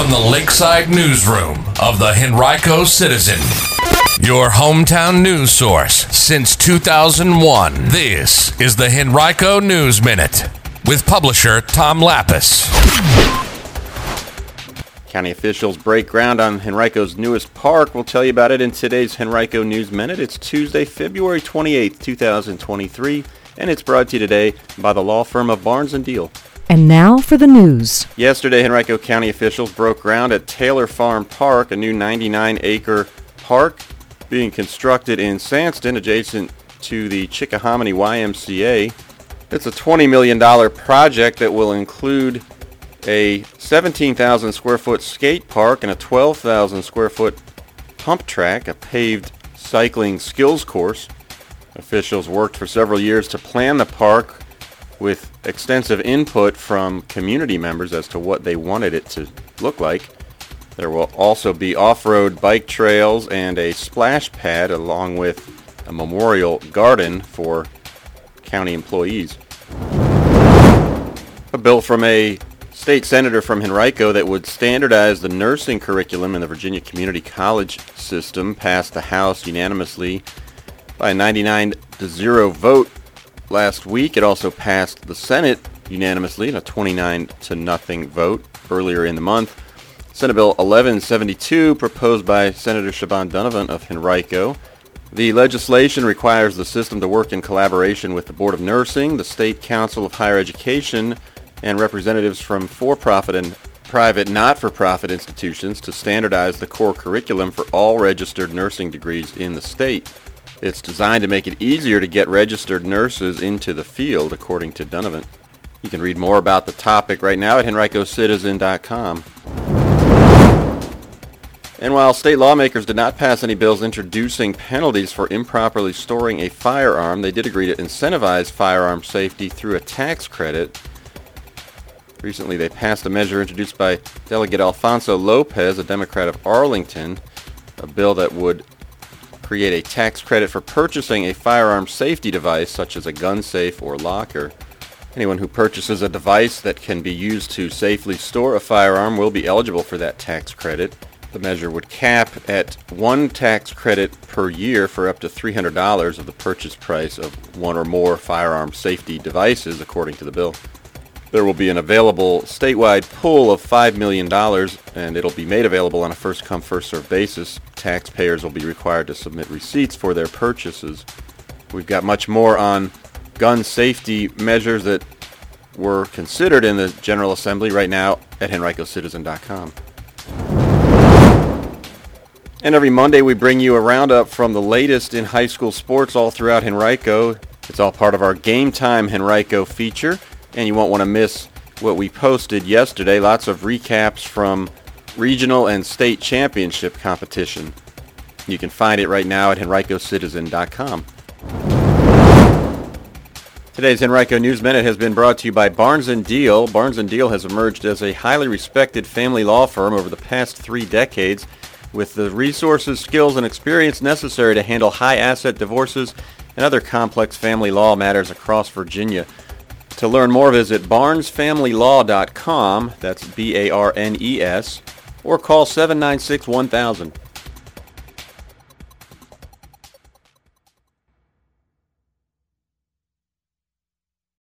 from the Lakeside Newsroom of the Henrico Citizen, your hometown news source since 2001. This is the Henrico News Minute with publisher Tom Lappas. County officials break ground on Henrico's newest park. We'll tell you about it in today's Henrico News Minute. It's Tuesday, February 28th, 2023, and it's brought to you today by the law firm of Barnes & Diehl. And now for the news. Yesterday, Henrico County officials broke ground at Taylor Farm Park, a new 99-acre park being constructed in Sandston, adjacent to the Chickahominy YMCA. It's a $20 million project that will include a 17,000 square foot skate park and a 12,000 square foot pump track, a paved cycling skills course. Officials worked for several years to plan the park with extensive input from community members as to what they wanted it to look like. There will also be off-road bike trails and a splash pad along with a memorial garden for county employees. A bill from a state senator from Henrico that would standardize the nursing curriculum in the Virginia Community College system passed the House unanimously by a 99 to 0 vote last week. It also passed the Senate unanimously in a 29 to nothing vote earlier in the month. Senate Bill 1172, proposed by Senator Siobhan Dunnavant of Henrico. The legislation requires the system to work in collaboration with the Board of Nursing, the State Council of Higher Education, and representatives from for-profit and private not-for-profit institutions to standardize the core curriculum for all registered nursing degrees in the state. It's designed to make it easier to get registered nurses into the field, according to Dunnavant. You can read more about the topic right now at henricocitizen.com. And while state lawmakers did not pass any bills introducing penalties for improperly storing a firearm, they did agree to incentivize firearm safety through a tax credit. Recently, they passed a measure introduced by Delegate Alfonso Lopez, a Democrat of Arlington, a bill that would create a tax credit for purchasing a firearm safety device such as a gun safe or locker. Anyone who purchases a device that can be used to safely store a firearm will be eligible for that tax credit. The measure would cap at one tax credit per year for up to $300 of the purchase price of one or more firearm safety devices, according to the bill. There will be an available statewide pool of $5 million, and it'll be made available on a first-come, first-served basis. Taxpayers will be required to submit receipts for their purchases. We've got much more on gun safety measures that were considered in the General Assembly right now at henricocitizen.com. And every Monday we bring you a roundup from the latest in high school sports all throughout Henrico. It's all part of our Game Time Henrico feature and you won't want to miss what we posted yesterday. Lots of recaps from regional and state championship competition. You can find it right now at henricocitizen.com. Today's Henrico News Minute has been brought to you by Barnes & Diehl. Barnes & Diehl has emerged as a highly respected family law firm over the past three decades with the resources, skills, and experience necessary to handle high asset divorces and other complex family law matters across Virginia. To learn more, visit barnesfamilylaw.com, that's B-A-R-N-E-S, or call 796-1000.